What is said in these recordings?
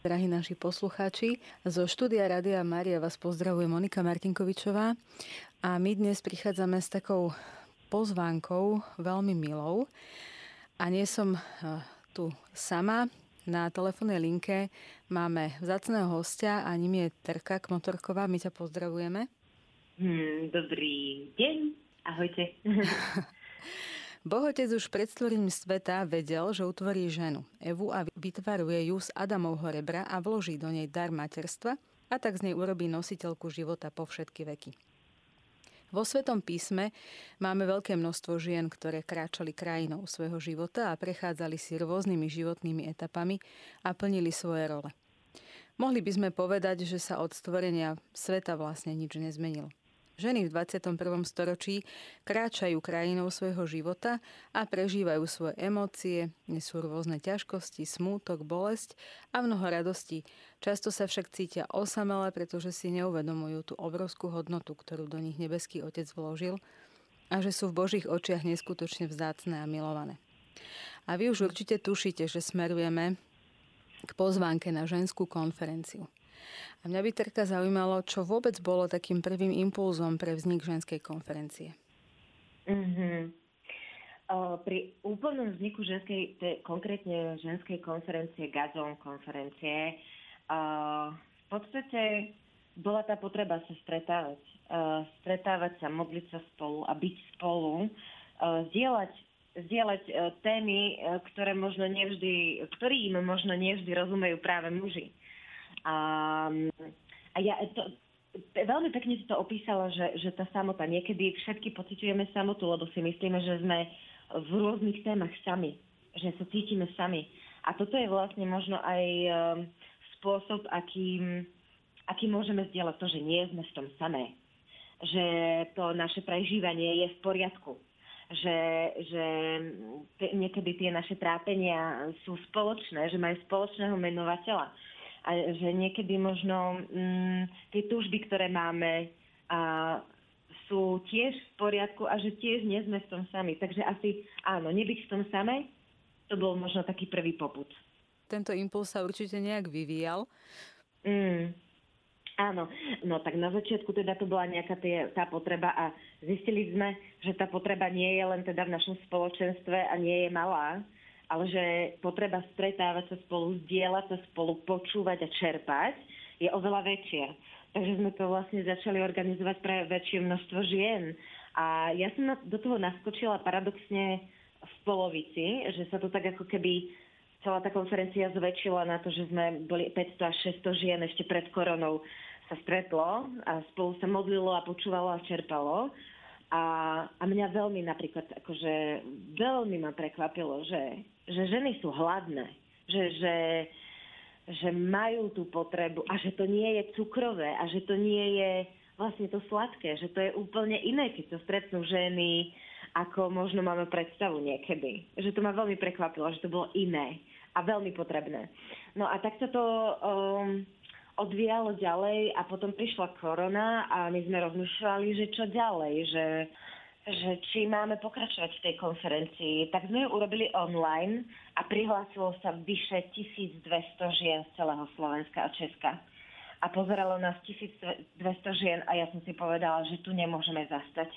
Drahí naši poslucháči, zo štúdia Rádia Maria vás pozdravuje Monika Martinkovičová a my dnes prichádzame s takou pozvánkou veľmi milou a nie som eh, tu sama. Na telefónnej linke máme vzácného hostia a ním je Terka Kmotorková. My ťa pozdravujeme. Hmm, dobrý deň. Ahojte. Bohotec už pred stvorením sveta vedel, že utvorí ženu, Evu a vytvaruje ju z Adamovho rebra a vloží do nej dar materstva a tak z nej urobí nositeľku života po všetky veky. Vo Svetom písme máme veľké množstvo žien, ktoré kráčali krajinou svojho života a prechádzali si rôznymi životnými etapami a plnili svoje role. Mohli by sme povedať, že sa od stvorenia sveta vlastne nič nezmenilo. Ženy v 21. storočí kráčajú krajinou svojho života a prežívajú svoje emócie, nesú rôzne ťažkosti, smútok, bolesť a mnoho radostí. Často sa však cítia osamelé, pretože si neuvedomujú tú obrovskú hodnotu, ktorú do nich nebeský Otec vložil a že sú v Božích očiach neskutočne vzácne a milované. A vy už určite tušíte, že smerujeme k pozvánke na ženskú konferenciu. A mňa by Terka zaujímalo, čo vôbec bolo takým prvým impulzom pre vznik ženskej konferencie. Mm-hmm. Pri úplnom vzniku ženskej, konkrétne ženskej konferencie, Gazon konferencie, v podstate bola tá potreba sa stretávať. Stretávať sa, modliť sa spolu a byť spolu, zdieľať, zdieľať témy, ktoré možno nevždy, ktorým možno nevždy rozumejú práve muži. A, a ja to, veľmi pekne si to opísala, že, že tá samota, niekedy všetky pociťujeme samotu, lebo si myslíme, že sme v rôznych témach sami, že sa cítime sami. A toto je vlastne možno aj um, spôsob, akým, akým môžeme zdieľať to, že nie sme v tom samé. Že to naše prežívanie je v poriadku. Že, že niekedy tie naše trápenia sú spoločné, že majú spoločného menovateľa a že niekedy možno mm, tie túžby, ktoré máme, a sú tiež v poriadku a že tiež nie sme v tom sami. Takže asi áno, nebyť v tom samej, to bol možno taký prvý poput. Tento impuls sa určite nejak vyvíjal. Mm, áno, no tak na začiatku teda to bola nejaká tie, tá potreba a zistili sme, že tá potreba nie je len teda v našom spoločenstve a nie je malá, ale že potreba stretávať sa spolu, zdieľať sa spolu, počúvať a čerpať je oveľa väčšia. Takže sme to vlastne začali organizovať pre väčšie množstvo žien. A ja som do toho naskočila paradoxne v polovici, že sa to tak ako keby celá tá konferencia zväčšila na to, že sme boli 500 až 600 žien ešte pred koronou sa stretlo a spolu sa modlilo a počúvalo a čerpalo. A, a mňa veľmi napríklad, akože veľmi ma prekvapilo, že, že ženy sú hladné, že, že, že majú tú potrebu a že to nie je cukrové a že to nie je vlastne to sladké, že to je úplne iné, keď sa stretnú ženy, ako možno máme predstavu niekedy. Že to ma veľmi prekvapilo, že to bolo iné a veľmi potrebné. No a tak sa to um, odvíjalo ďalej a potom prišla korona a my sme rozmýšľali, že čo ďalej, že, že či máme pokračovať v tej konferencii. Tak sme ju urobili online a prihlásilo sa vyše 1200 žien z celého Slovenska a Česka. A pozeralo nás 1200 žien a ja som si povedala, že tu nemôžeme zastať.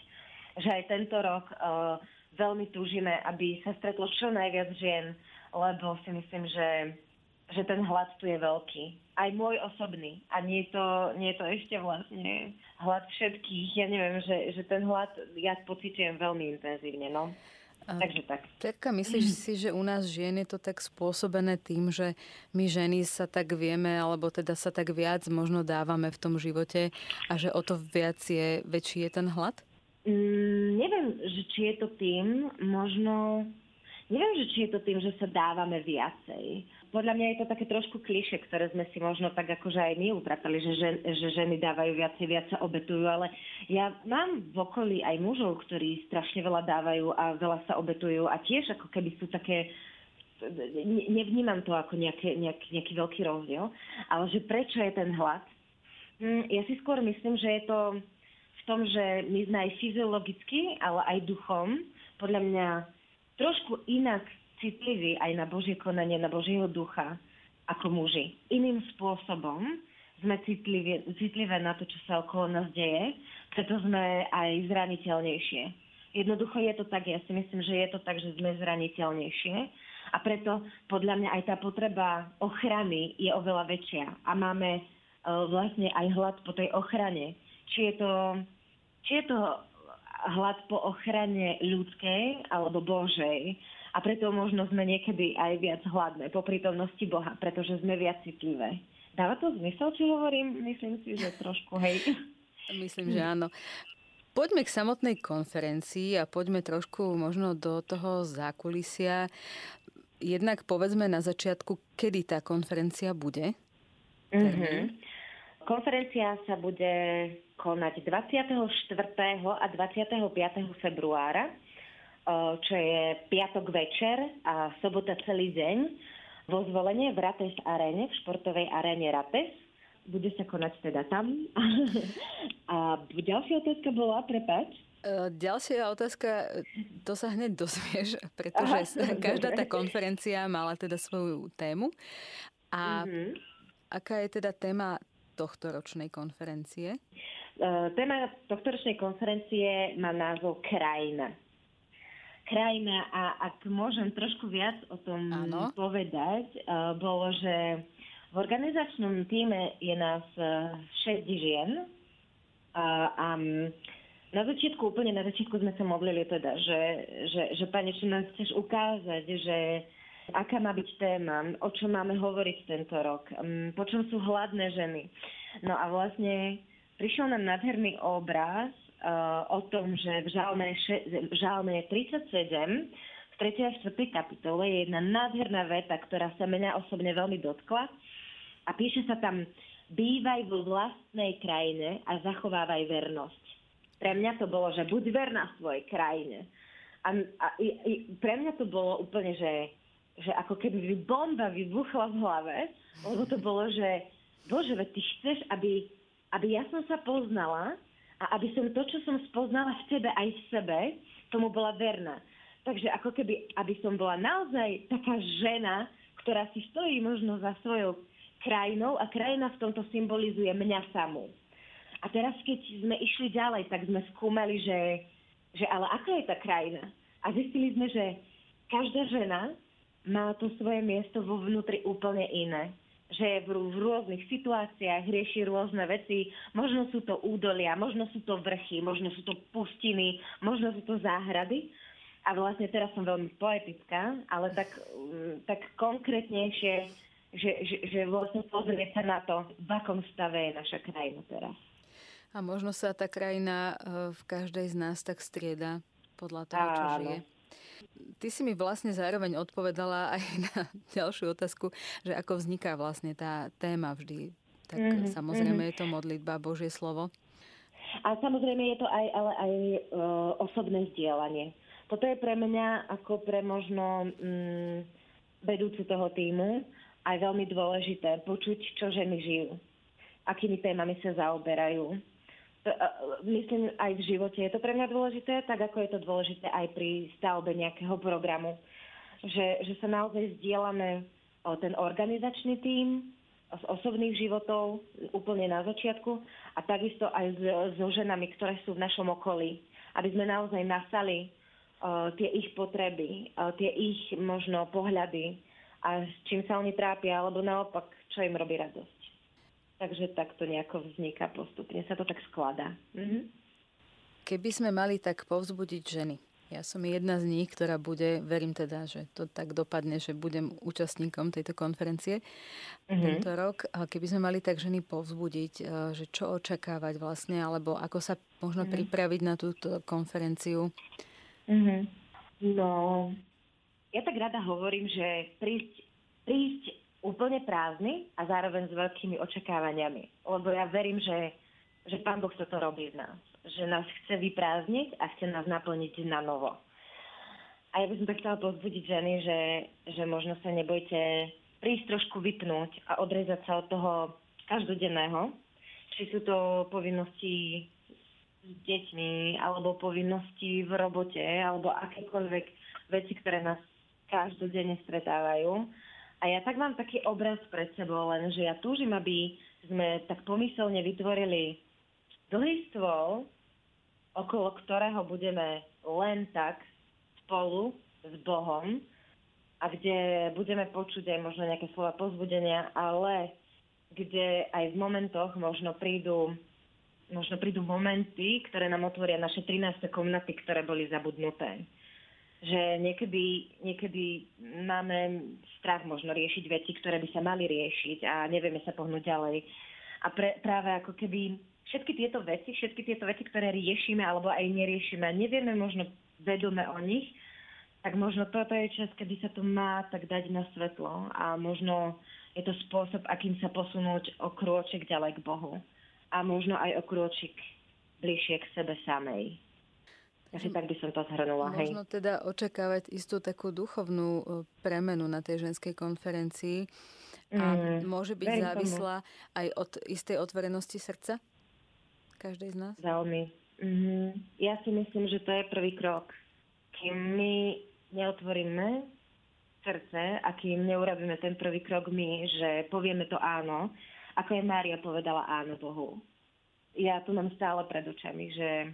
Že aj tento rok uh, veľmi túžime, aby sa stretlo čo najviac žien, lebo si myslím, že že ten hlad tu je veľký. Aj môj osobný. A nie je to, nie je to ešte vlastne hlad všetkých. Ja neviem, že, že ten hlad ja pocitujem veľmi intenzívne. No. A Takže tak. Terka, myslíš si, že u nás žien je to tak spôsobené tým, že my ženy sa tak vieme, alebo teda sa tak viac možno dávame v tom živote a že o to viac je, väčší je ten hlad? Mm, neviem, že či je to tým, možno Neviem, že či je to tým, že sa dávame viacej. Podľa mňa je to také trošku kliše, ktoré sme si možno tak akože aj my upratali, že, žen, že ženy dávajú viacej, viac obetujú, ale ja mám v okolí aj mužov, ktorí strašne veľa dávajú a veľa sa obetujú a tiež ako keby sú také nevnímam to ako nejaké, nejaký, nejaký veľký rozdiel, ale že prečo je ten hlad? Hm, ja si skôr myslím, že je to v tom, že my sme aj fyziologicky, ale aj duchom, podľa mňa trošku inak citlivý aj na Božie konanie, na Božieho ducha, ako muži. Iným spôsobom sme citlivé, citlivé na to, čo sa okolo nás deje, preto sme aj zraniteľnejšie. Jednoducho je to tak, ja si myslím, že je to tak, že sme zraniteľnejšie a preto podľa mňa aj tá potreba ochrany je oveľa väčšia a máme uh, vlastne aj hlad po tej ochrane. Či je to, či je to hlad po ochrane ľudskej alebo Božej, a preto možno sme niekedy aj viac hladné po prítomnosti Boha, pretože sme viac citlivé. Dáva to zmysel, či hovorím? Myslím si, že trošku, hej. Myslím, že áno. Poďme k samotnej konferencii a poďme trošku možno do toho zákulisia. Jednak povedzme na začiatku, kedy tá konferencia bude. Mm-hmm. Konferencia sa bude konať 24. a 25. februára čo je piatok večer a sobota celý deň vo zvolenie v Rates aréne, v športovej aréne Rates. Bude sa konať teda tam. a ďalšia otázka bola, prepač. Ďalšia otázka, to sa hneď dozvieš, pretože Aha, každá tá konferencia mala teda svoju tému. A mm-hmm. aká je teda téma tohto ročnej konferencie? Téma tohto ročnej konferencie má názov Krajina krajina a ak môžem trošku viac o tom ano. povedať, uh, bolo, že v organizačnom týme je nás uh, e, 6 žien uh, a na začiatku, úplne na začiatku sme sa modlili teda, že, že, že Pane, čo nás chceš ukázať, že aká má byť téma, o čom máme hovoriť tento rok, um, po čom sú hladné ženy. No a vlastne prišiel nám nádherný obraz o tom, že v žalme, žalme 37 v 3. a 4. kapitole je jedna nádherná veta, ktorá sa mňa osobne veľmi dotkla a píše sa tam bývaj vo vlastnej krajine a zachovávaj vernosť. Pre mňa to bolo, že buď verná svojej krajine. A, a i, pre mňa to bolo úplne, že, že ako keby bomba vybuchla v hlave, lebo to bolo, že Bože, veď ty chceš, aby, aby ja som sa poznala a aby som to, čo som spoznala v tebe aj v sebe, tomu bola verná. Takže ako keby, aby som bola naozaj taká žena, ktorá si stojí možno za svojou krajinou a krajina v tomto symbolizuje mňa samú. A teraz, keď sme išli ďalej, tak sme skúmali, že, že ale aká je tá krajina? A zistili sme, že každá žena má to svoje miesto vo vnútri úplne iné že je v, v rôznych situáciách, rieši rôzne veci. Možno sú to údolia, možno sú to vrchy, možno sú to pustiny, možno sú to záhrady. A vlastne teraz som veľmi poetická, ale tak, mm, tak konkrétnejšie, že, že, že vlastne pozrieť sa na to, v akom stave je naša krajina teraz. A možno sa tá krajina e, v každej z nás tak strieda podľa toho, čo Áno. žije. Ty si mi vlastne zároveň odpovedala aj na ďalšiu otázku, že ako vzniká vlastne tá téma vždy. Tak mm-hmm. samozrejme mm-hmm. je to modlitba, Božie slovo. A samozrejme je to aj, ale aj uh, osobné vzdielanie. Toto je pre mňa ako pre možno um, vedúcu toho týmu aj veľmi dôležité počuť, čo ženy žijú. Akými témami sa zaoberajú myslím aj v živote je to pre mňa dôležité, tak ako je to dôležité aj pri stavbe nejakého programu. Že, že sa naozaj zdieľame ten organizačný tím z osobných životov úplne na začiatku a takisto aj so ženami, ktoré sú v našom okolí. Aby sme naozaj nasali tie ich potreby, tie ich možno pohľady a s čím sa oni trápia, alebo naopak, čo im robí radosť. Takže takto nejako vzniká postupne, sa to tak skladá. Mhm. Keby sme mali tak povzbudiť ženy, ja som jedna z nich, ktorá bude, verím teda, že to tak dopadne, že budem účastníkom tejto konferencie mm-hmm. tento rok. Keby sme mali tak ženy povzbudiť, e, že čo očakávať vlastne, alebo ako sa možno mm-hmm. pripraviť na túto konferenciu. Mm-hmm. No, ja tak rada hovorím, že prísť, prísť úplne prázdny a zároveň s veľkými očakávaniami. Lebo ja verím, že, že Pán Boh toto robí z nás. Že nás chce vyprázdniť a chce nás naplniť na novo. A ja by som tak chcela pozbudiť ženy, že, že možno sa nebojte prísť trošku vypnúť a odrezať sa od toho každodenného. Či sú to povinnosti s deťmi, alebo povinnosti v robote, alebo akékoľvek veci, ktoré nás každodenne stretávajú a ja tak mám taký obraz pred sebou, len že ja túžim, aby sme tak pomyselne vytvorili dlhý stôl, okolo ktorého budeme len tak spolu s Bohom a kde budeme počuť aj možno nejaké slova pozbudenia, ale kde aj v momentoch možno prídu možno prídu momenty, ktoré nám otvoria naše 13. komnaty, ktoré boli zabudnuté. Že niekedy, niekedy máme strach možno riešiť veci, ktoré by sa mali riešiť a nevieme sa pohnúť ďalej. A pre, práve ako keby všetky tieto veci, všetky tieto veci, ktoré riešime alebo aj neriešime nevieme možno vedome o nich, tak možno toto je čas, kedy sa to má tak dať na svetlo a možno je to spôsob, akým sa posunúť o krôček ďalej k Bohu a možno aj o krôčik bližšie k sebe samej. Takže tak by som to zhrnula. Možno hej. teda očakávať istú takú duchovnú e, premenu na tej ženskej konferencii a mm, môže byť závislá tomu. aj od istej otvorenosti srdca každej z nás? Veľmi. Mm-hmm. Ja si myslím, že to je prvý krok. Kým my neotvoríme srdce a kým neurobíme ten prvý krok my, že povieme to áno, ako je Mária povedala áno Bohu. Ja tu mám stále pred očami, že,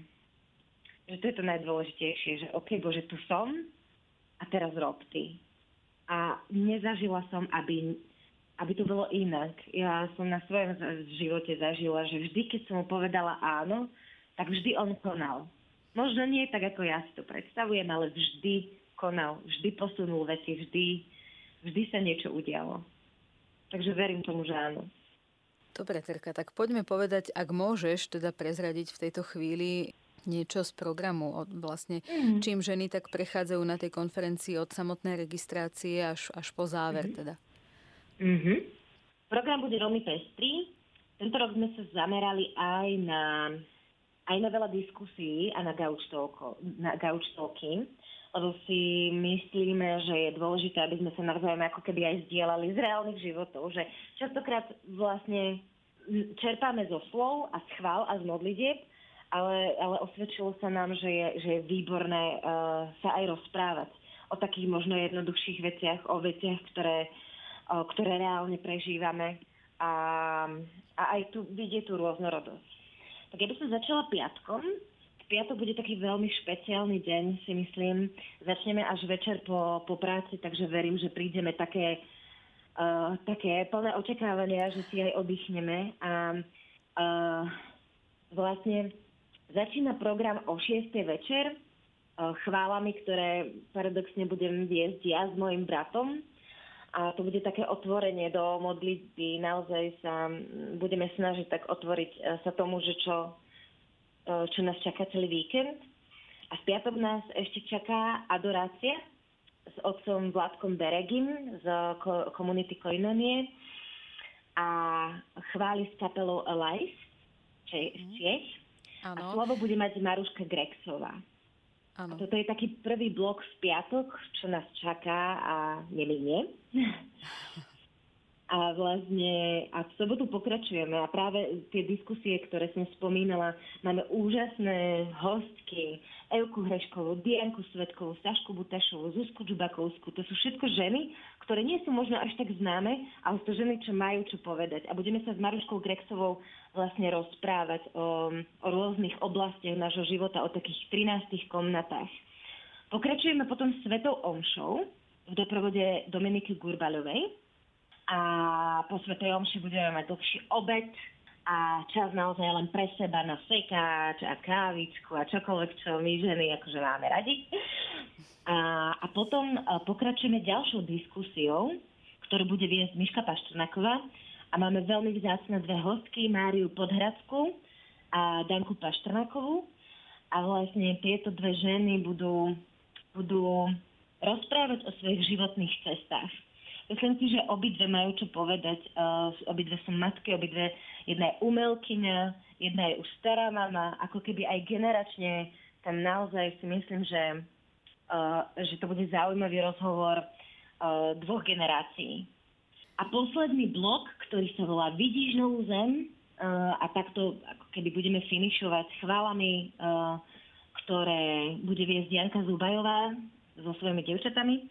že to je to najdôležitejšie, že OK, Bože, tu som a teraz rob ty. A nezažila som, aby, aby to bolo inak. Ja som na svojom živote zažila, že vždy, keď som mu povedala áno, tak vždy on konal. Možno nie tak, ako ja si to predstavujem, ale vždy konal, vždy posunul veci, vždy, vždy sa niečo udialo. Takže verím tomu, že áno. Dobre, Terka, tak poďme povedať, ak môžeš teda prezradiť v tejto chvíli niečo z programu, od vlastne mm. čím ženy tak prechádzajú na tej konferencii od samotnej registrácie až, až po záver mm. teda. Mm-hmm. Program bude veľmi pestrý. Tento rok sme sa zamerali aj na, aj na veľa diskusí a na gauč, na gauč talking lebo si myslíme, že je dôležité, aby sme sa navzájom ako keby aj zdieľali z reálnych životov, že častokrát vlastne čerpáme zo slov a z chvál a z modlitieb, ale, ale osvedčilo sa nám, že je, že je výborné uh, sa aj rozprávať o takých možno jednoduchších veciach, o veciach, ktoré, uh, ktoré reálne prežívame a, a aj tu vidie tú rôznorodosť. Tak ja by som začala piatkom, piatok bude taký veľmi špeciálny deň, si myslím. Začneme až večer po, po práci, takže verím, že prídeme také, uh, také plné očakávania, že si aj oddychneme. A uh, vlastne začína program o 6. večer uh, chválami, ktoré paradoxne budem viesť ja s mojim bratom. A to bude také otvorenie do modlitby. Naozaj sa budeme snažiť tak otvoriť sa tomu, že čo čo nás čaká celý víkend. A v piatok nás ešte čaká adorácia s otcom Vládkom Beregim z komunity Koinonie a chváli s kapelou Alive, čo je Čiech. A slovo bude mať Maruška Grexová. Ano. A toto je taký prvý blok v piatok, čo nás čaká a neminie. a vlastne a v sobotu pokračujeme a práve tie diskusie, ktoré som spomínala, máme úžasné hostky, Euku Hreškovú, Dianku Svetkovú, Sašku Butašovú, Zuzku Džubakovskú. To sú všetko ženy, ktoré nie sú možno až tak známe, ale sú to ženy, čo majú čo povedať. A budeme sa s Maruškou Grexovou vlastne rozprávať o, o rôznych oblastiach nášho života, o takých 13 komnatách. Pokračujeme potom Svetou Omšou v doprovode Dominiky Gurbalovej, a po Svetej Omši budeme mať dlhší obed a čas naozaj len pre seba na sekáč a kávičku a čokoľvek, čo my ženy akože máme radi. A, a potom pokračujeme ďalšou diskusiou, ktorú bude viesť Miška Paštrnáková a máme veľmi vzácne dve hostky, Máriu Podhradskú a Danku Paštrnákovú a vlastne tieto dve ženy budú, budú rozprávať o svojich životných cestách Myslím si, že obidve majú čo povedať. Uh, obidve sú matky, obidve, jedna je umelkyňa, jedna je už stará mama, ako keby aj generačne tam naozaj si myslím, že, uh, že to bude zaujímavý rozhovor uh, dvoch generácií. A posledný blok, ktorý sa volá Vidíš novú zem, uh, a takto ako keby budeme finišovať chválami, uh, ktoré bude viesť Janka Zubajová so svojimi devčatami.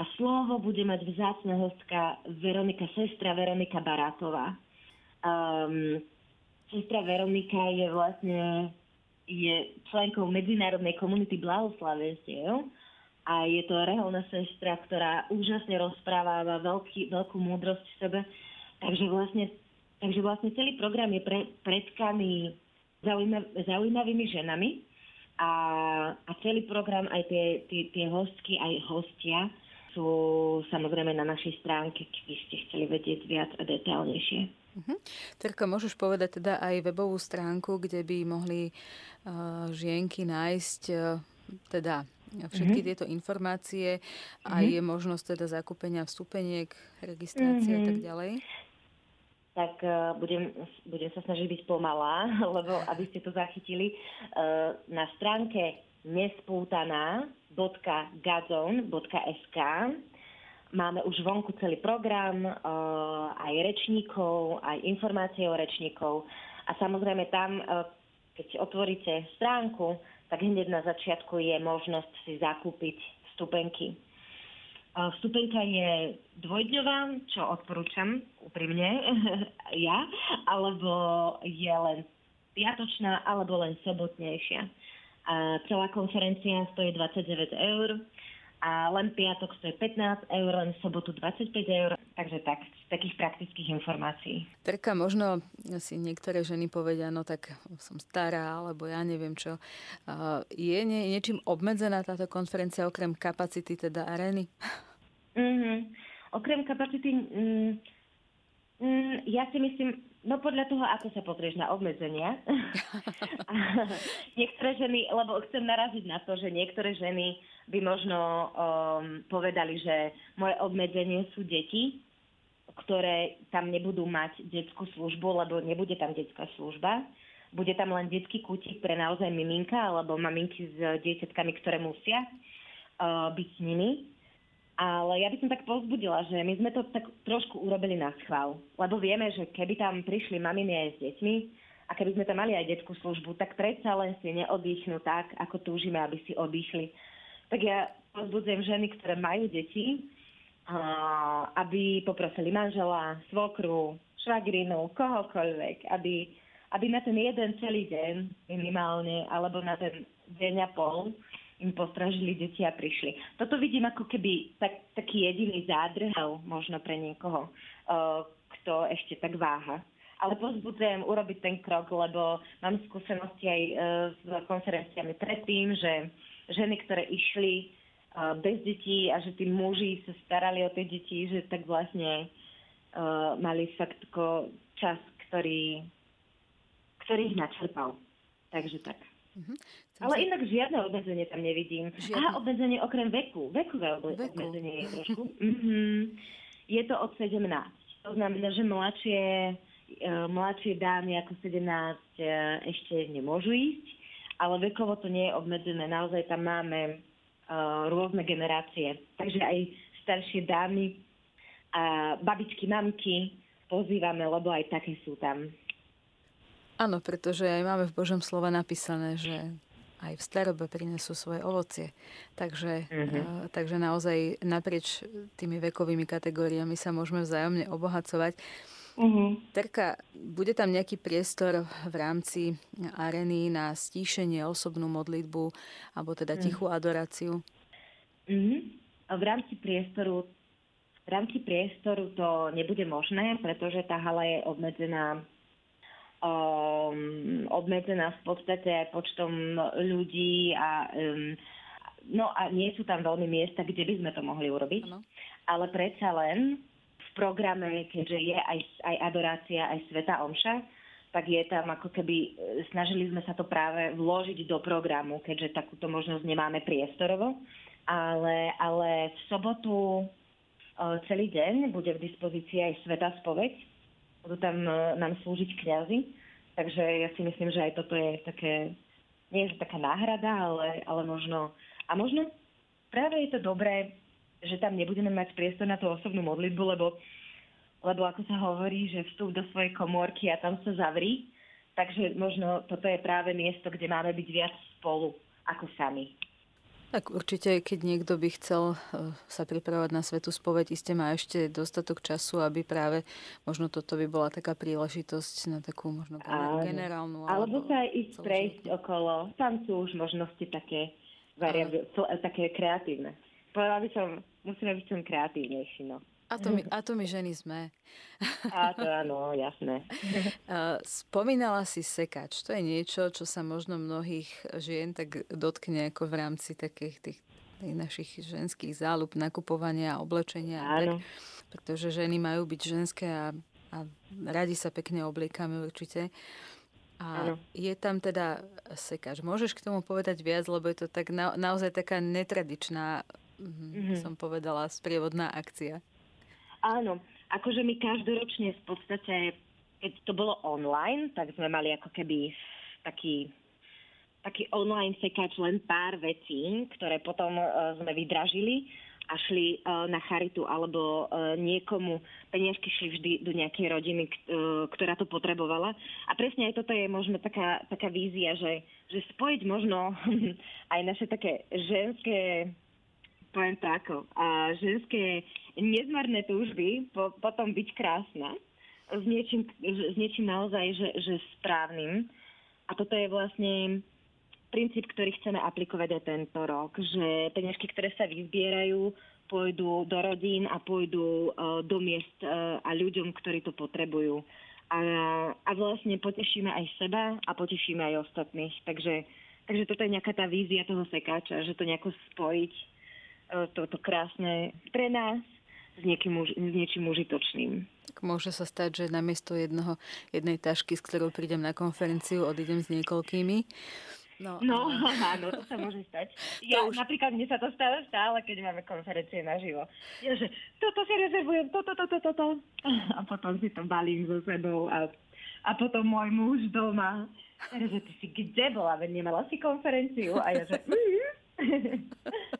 A slovo bude mať vzácna hostka Veronika, sestra Veronika Barátová. Um, sestra Veronika je vlastne je členkou medzinárodnej komunity blahoslavenstiev a je to reholná sestra, ktorá úžasne rozpráva veľký, veľkú múdrosť v sebe. Takže vlastne, takže vlastne celý program je pre, predkaný zaujímav, zaujímavými ženami a, a celý program, aj tie, tie, tie hostky, aj hostia sú samozrejme na našej stránke, keby ste chceli vedieť viac a detailnejšie. Uh-huh. Terka, môžeš povedať teda aj webovú stránku, kde by mohli uh, žienky nájsť uh, teda všetky uh-huh. tieto informácie uh-huh. a je možnosť teda zakúpenia vstupeniek, registrácie uh-huh. a tak ďalej? Tak uh, budem, budem sa snažiť byť pomalá, lebo aby ste to zachytili. Uh, na stránke nespútaná.gazon.sk Máme už vonku celý program, uh, aj rečníkov, aj informácie o rečníkov. A samozrejme tam, uh, keď otvoríte stránku, tak hneď na začiatku je možnosť si zakúpiť vstupenky. Uh, vstupenka je dvojdňová, čo odporúčam úprimne ja, alebo je len piatočná, alebo len sobotnejšia. A celá konferencia stojí 29 eur a len piatok stojí 15 eur, len sobotu 25 eur. Takže tak, z takých praktických informácií. Terka, možno si niektoré ženy povedia, no tak som stará, alebo ja neviem čo. Je nie, niečím obmedzená táto konferencia okrem kapacity teda arény? Mm-hmm. Okrem kapacity, mm, mm, ja si myslím, No podľa toho, ako sa pozrieš na obmedzenia. niektoré ženy, lebo chcem naraziť na to, že niektoré ženy by možno um, povedali, že moje obmedzenie sú deti, ktoré tam nebudú mať detskú službu, lebo nebude tam detská služba. Bude tam len detský kútik pre naozaj miminka alebo maminky s dieťatkami, ktoré musia uh, byť s nimi. Ale ja by som tak pozbudila, že my sme to tak trošku urobili na schvál. Lebo vieme, že keby tam prišli maminy aj s deťmi a keby sme tam mali aj detskú službu, tak predsa len si neoddychnú tak, ako túžime, aby si oddychli. Tak ja pozbudzujem ženy, ktoré majú deti, aby poprosili manžela, svokru, švagrinu, kohokoľvek, aby, aby na ten jeden celý deň minimálne, alebo na ten deň a pol, im postražili deti a prišli. Toto vidím ako keby tak, taký jediný zádrhel možno pre niekoho, uh, kto ešte tak váha. Ale pozbudzujem urobiť ten krok, lebo mám skúsenosti aj uh, s konferenciami predtým, že ženy, ktoré išli uh, bez detí a že tí muži sa starali o tie deti, že tak vlastne mali fakt čas, ktorý, ktorý ich načerpal. Takže tak. Uh-huh. Ale sa... inak žiadne obmedzenie tam nevidím. Žiadne. Aha, obmedzenie okrem veku. Vekové Veku. obmedzenie je trošku. mm-hmm. Je to od 17. To znamená, že mladšie, uh, mladšie dámy ako 17 uh, e, ešte nemôžu ísť, ale vekovo to nie je obmedzené. Naozaj tam máme uh, rôzne generácie. Takže aj staršie dámy a babičky, mamky pozývame, lebo aj také sú tam. Áno, pretože aj máme v Božom slove napísané, že aj v starobe prinesú svoje ovocie. Takže, mm-hmm. uh, takže naozaj naprieč tými vekovými kategóriami sa môžeme vzájomne obohacovať. Mm-hmm. Terka, bude tam nejaký priestor v rámci areny na stíšenie, osobnú modlitbu alebo teda mhm. tichú mm. adoráciu? Mm-hmm. V rámci priestoru v rámci priestoru to nebude možné, pretože tá hala je obmedzená um, obmedzená v podstate aj počtom ľudí a um, no a nie sú tam veľmi miesta, kde by sme to mohli urobiť. Ano. Ale predsa len v programe, keďže je aj, aj adorácia, aj Sveta Omša, tak je tam ako keby, e, snažili sme sa to práve vložiť do programu, keďže takúto možnosť nemáme priestorovo. Ale, ale v sobotu e, celý deň bude v dispozícii aj Sveta spoveď, budú tam e, nám slúžiť kňazi. Takže ja si myslím, že aj toto je také, nie je to taká náhrada, ale, ale možno, a možno práve je to dobré, že tam nebudeme mať priestor na tú osobnú modlitbu, lebo, lebo ako sa hovorí, že vstup do svojej komórky a tam sa zavrí, takže možno toto je práve miesto, kde máme byť viac spolu ako sami. Tak určite, keď niekto by chcel eh, sa pripravovať na svetu spoveď, iste má ešte dostatok času, aby práve možno toto by bola taká príležitosť na takú možno generálnu. Alebo, alebo sa aj ísť prejsť okolo. Tam sú už možnosti také, variabil, také kreatívne. Povedala by som, musíme byť som kreatívnejší, no. A to my, a to my ženy sme. A to áno, jasné. Spomínala si sekač. To je niečo, čo sa možno mnohých žien tak dotkne ako v rámci takých tých, tých našich ženských záľub, nakupovania a oblečenia. Áno. Tak, pretože ženy majú byť ženské a, a radi sa pekne obliekame určite. A je tam teda sekač. Môžeš k tomu povedať viac, lebo je to tak na, naozaj taká netradičná, mm-hmm. som povedala, sprievodná akcia. Áno, akože my každoročne v podstate, keď to bolo online, tak sme mali ako keby taký taký online sekač len pár vecí, ktoré potom uh, sme vydražili a šli uh, na charitu alebo uh, niekomu, peniažky šli vždy do nejakej rodiny, k, uh, ktorá to potrebovala. A presne aj toto je možno taká, taká vízia, že, že spojiť možno aj naše také ženské poviem to a ženské nezmarné túžby po, potom byť krásna s niečím, s niečím naozaj že, že správnym. A toto je vlastne princíp, ktorý chceme aplikovať aj tento rok, že peniažky, ktoré sa vyzbierajú, pôjdu do rodín a pôjdu uh, do miest uh, a ľuďom, ktorí to potrebujú. A, a vlastne potešíme aj seba a potešíme aj ostatných. Takže, takže toto je nejaká tá vízia toho sekáča, že to nejako spojiť toto krásne pre nás s, niekým, s niečím užitočným. Tak môže sa stať, že namiesto jednoho, jednej tašky, s ktorou prídem na konferenciu, odídem s niekoľkými. No, no áno, to sa môže stať. Ja, už... Napríklad mne sa to stále stále, keď máme konferencie naživo. Ja, že toto si rezervujem, toto, toto, toto. A potom si to balím so sebou a, a potom môj muž doma. že ty si kde bola? Veď nemala si konferenciu? A ja, že mm.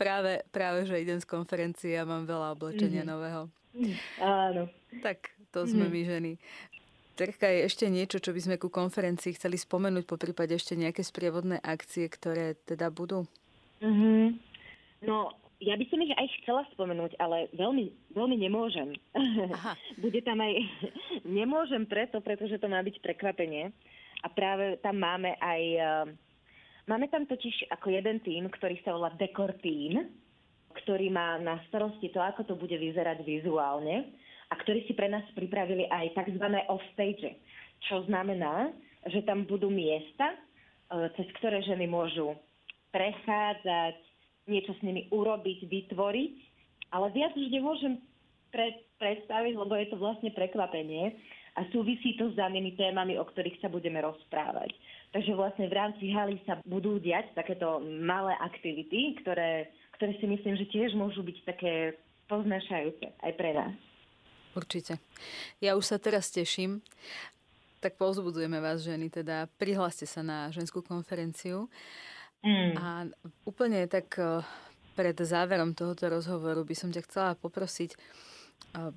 práve, práve, že idem z konferencie a mám veľa oblečenia mm-hmm. nového. Áno. Tak to sme mm-hmm. my ženy. Terka, je ešte niečo, čo by sme ku konferencii chceli spomenúť, po prípade ešte nejaké sprievodné akcie, ktoré teda budú? Mm-hmm. No, ja by som ich aj chcela spomenúť, ale veľmi, veľmi nemôžem. Aha. Bude tam aj... nemôžem preto, pretože to má byť prekvapenie. A práve tam máme aj Máme tam totiž ako jeden tým, ktorý sa volá Decor Team, ktorý má na starosti to, ako to bude vyzerať vizuálne a ktorí si pre nás pripravili aj tzv. offstage, čo znamená, že tam budú miesta, e, cez ktoré ženy môžu prechádzať, niečo s nimi urobiť, vytvoriť, ale viac už nemôžem pre, predstaviť, lebo je to vlastne prekvapenie a súvisí to s danými témami, o ktorých sa budeme rozprávať. Takže vlastne v rámci haly sa budú diať takéto malé aktivity, ktoré, ktoré si myslím, že tiež môžu byť také poznášajúce aj pre nás. Určite. Ja už sa teraz teším. Tak povzbudzujeme vás, ženy, teda prihláste sa na ženskú konferenciu. Mm. A úplne tak eh, pred záverom tohoto rozhovoru by som ťa chcela poprosiť, eh,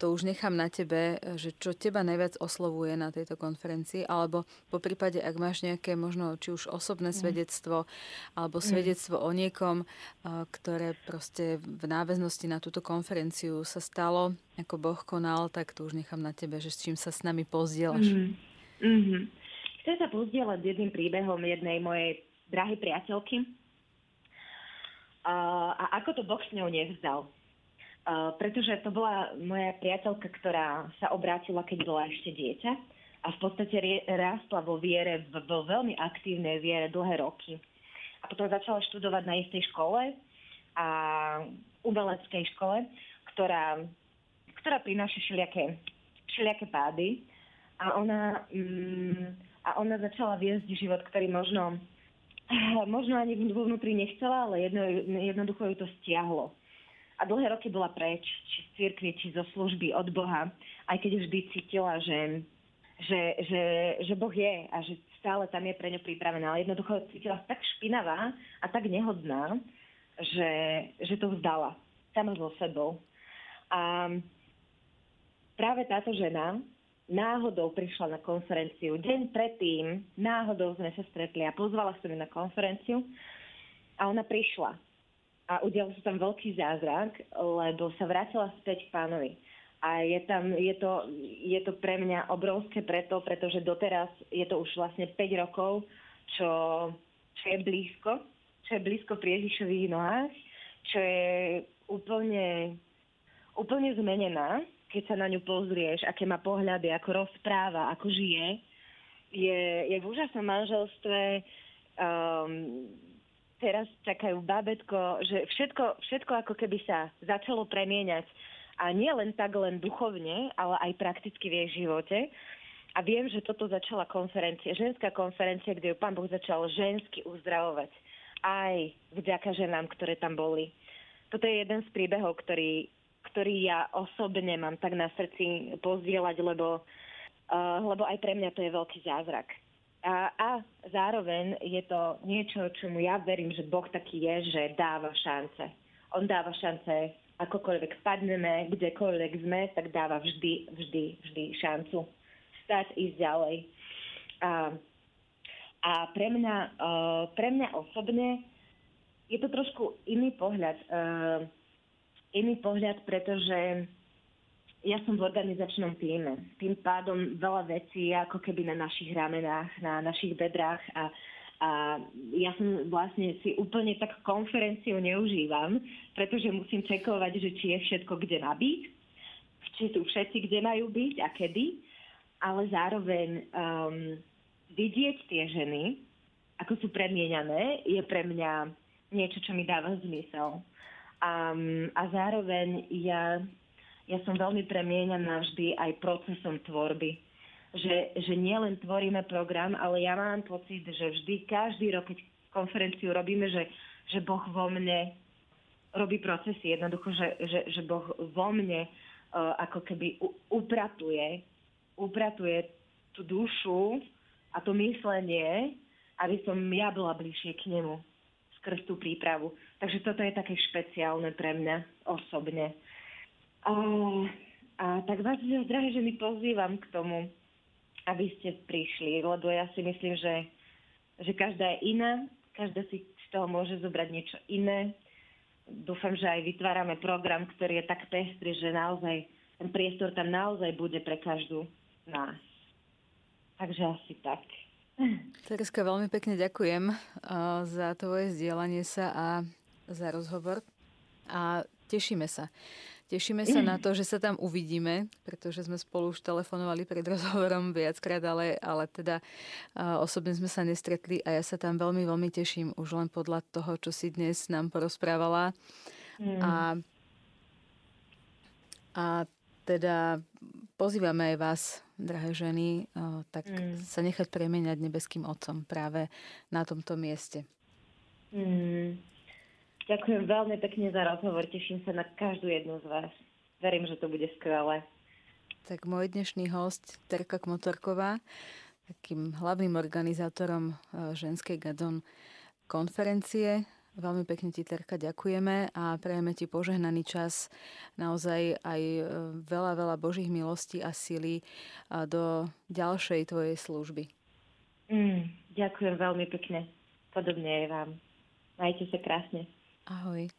to už nechám na tebe, že čo teba najviac oslovuje na tejto konferencii, alebo po prípade, ak máš nejaké možno či už osobné mm. svedectvo, alebo mm. svedectvo o niekom, ktoré proste v náväznosti na túto konferenciu sa stalo, ako Boh konal, tak to už nechám na tebe, že s čím sa s nami pozdieľaš. Mm. Mm-hmm. Chcem sa pozdieľať jedným príbehom jednej mojej drahej priateľky. A ako to Boh s ňou nevzdal pretože to bola moja priateľka, ktorá sa obrátila, keď bola ešte dieťa a v podstate rástla vo viere, vo veľmi aktívnej viere dlhé roky. A potom začala študovať na istej škole a umeleckej škole, ktorá, ktorá prináša všelijaké, všelijaké pády. A ona, mm, a ona začala viesť život, ktorý možno, možno ani vo vnútri nechcela, ale jedno, jednoducho ju to stiahlo a dlhé roky bola preč, či z cirkvi, či zo služby od Boha, aj keď vždy cítila, že, že, že, že Boh je a že stále tam je pre ňu pripravená. Ale jednoducho cítila tak špinavá a tak nehodná, že, že to vzdala sama so sebou. A práve táto žena náhodou prišla na konferenciu. Deň predtým náhodou sme sa stretli a pozvala som ju na konferenciu A ona prišla. A udial sa tam veľký zázrak, lebo sa vrátila späť k pánovi. A je, tam, je, to, je to pre mňa obrovské preto, pretože doteraz je to už vlastne 5 rokov, čo, čo je blízko, čo je blízko pri Ježišových nohách, čo je úplne, úplne zmenená, keď sa na ňu pozrieš, aké má pohľady, ako rozpráva, ako žije. Je, je v úžasnom manželstve, um, teraz čakajú babetko, že všetko, všetko ako keby sa začalo premieňať a nie len tak, len duchovne, ale aj prakticky v jej živote. A viem, že toto začala konferencia, ženská konferencia, kde ju pán Boh začal žensky uzdravovať. Aj vďaka ženám, ktoré tam boli. Toto je jeden z príbehov, ktorý, ktorý ja osobne mám tak na srdci pozdieľať, lebo, uh, lebo aj pre mňa to je veľký zázrak. A, a zároveň je to niečo, čomu ja verím, že Boh taký je, že dáva šance. On dáva šance akokoľvek padneme, kdekoľvek sme, tak dáva vždy, vždy, vždy šancu stať, ísť ďalej. A, a pre, mňa, uh, pre mňa osobne je to trošku iný pohľad. Uh, iný pohľad, pretože ja som v organizačnom týme. Tým pádom veľa vecí ako keby na našich ramenách, na našich bedrách a a ja som vlastne si úplne tak konferenciu neužívam, pretože musím čekovať, že či je všetko kde má byť, či sú všetci kde majú byť a kedy, ale zároveň um, vidieť tie ženy, ako sú premieňané, je pre mňa niečo, čo mi dáva zmysel. Um, a zároveň ja, ja som veľmi premieňaná vždy aj procesom tvorby že, že nielen tvoríme program, ale ja mám pocit, že vždy, každý rok, keď konferenciu robíme, že, že Boh vo mne robí procesy. Jednoducho, že, že, že Boh vo mne uh, ako keby upratuje, upratuje tú dušu a to myslenie, aby som ja bola bližšie k nemu skrz tú prípravu. Takže toto je také špeciálne pre mňa osobne. A, a tak vás, drahé ženy, pozývam k tomu, aby ste prišli, lebo ja si myslím, že, že každá je iná, každá si z toho môže zobrať niečo iné. Dúfam, že aj vytvárame program, ktorý je tak pestrý, že naozaj ten priestor tam naozaj bude pre každú nás. Takže asi tak. Tereska, veľmi pekne ďakujem za tvoje zdieľanie sa a za rozhovor a tešíme sa. Tešíme sa na to, že sa tam uvidíme, pretože sme spolu už telefonovali pred rozhovorom viackrát, ale, ale teda uh, osobne sme sa nestretli a ja sa tam veľmi, veľmi teším už len podľa toho, čo si dnes nám porozprávala. Mm. A, a teda pozývame aj vás, drahé ženy, uh, tak mm. sa nechať premieňať nebeským Otcom práve na tomto mieste. Mm. Ďakujem veľmi pekne za rozhovor, teším sa na každú jednu z vás. Verím, že to bude skvelé. Tak môj dnešný host, Terka Kmotorková, takým hlavným organizátorom e, ženskej Gadon konferencie. Veľmi pekne ti, Terka, ďakujeme a prejeme ti požehnaný čas, naozaj aj e, veľa, veľa Božích milostí a síly do ďalšej tvojej služby. Mm, ďakujem veľmi pekne. Podobne aj vám. Majte sa krásne. Ahoj.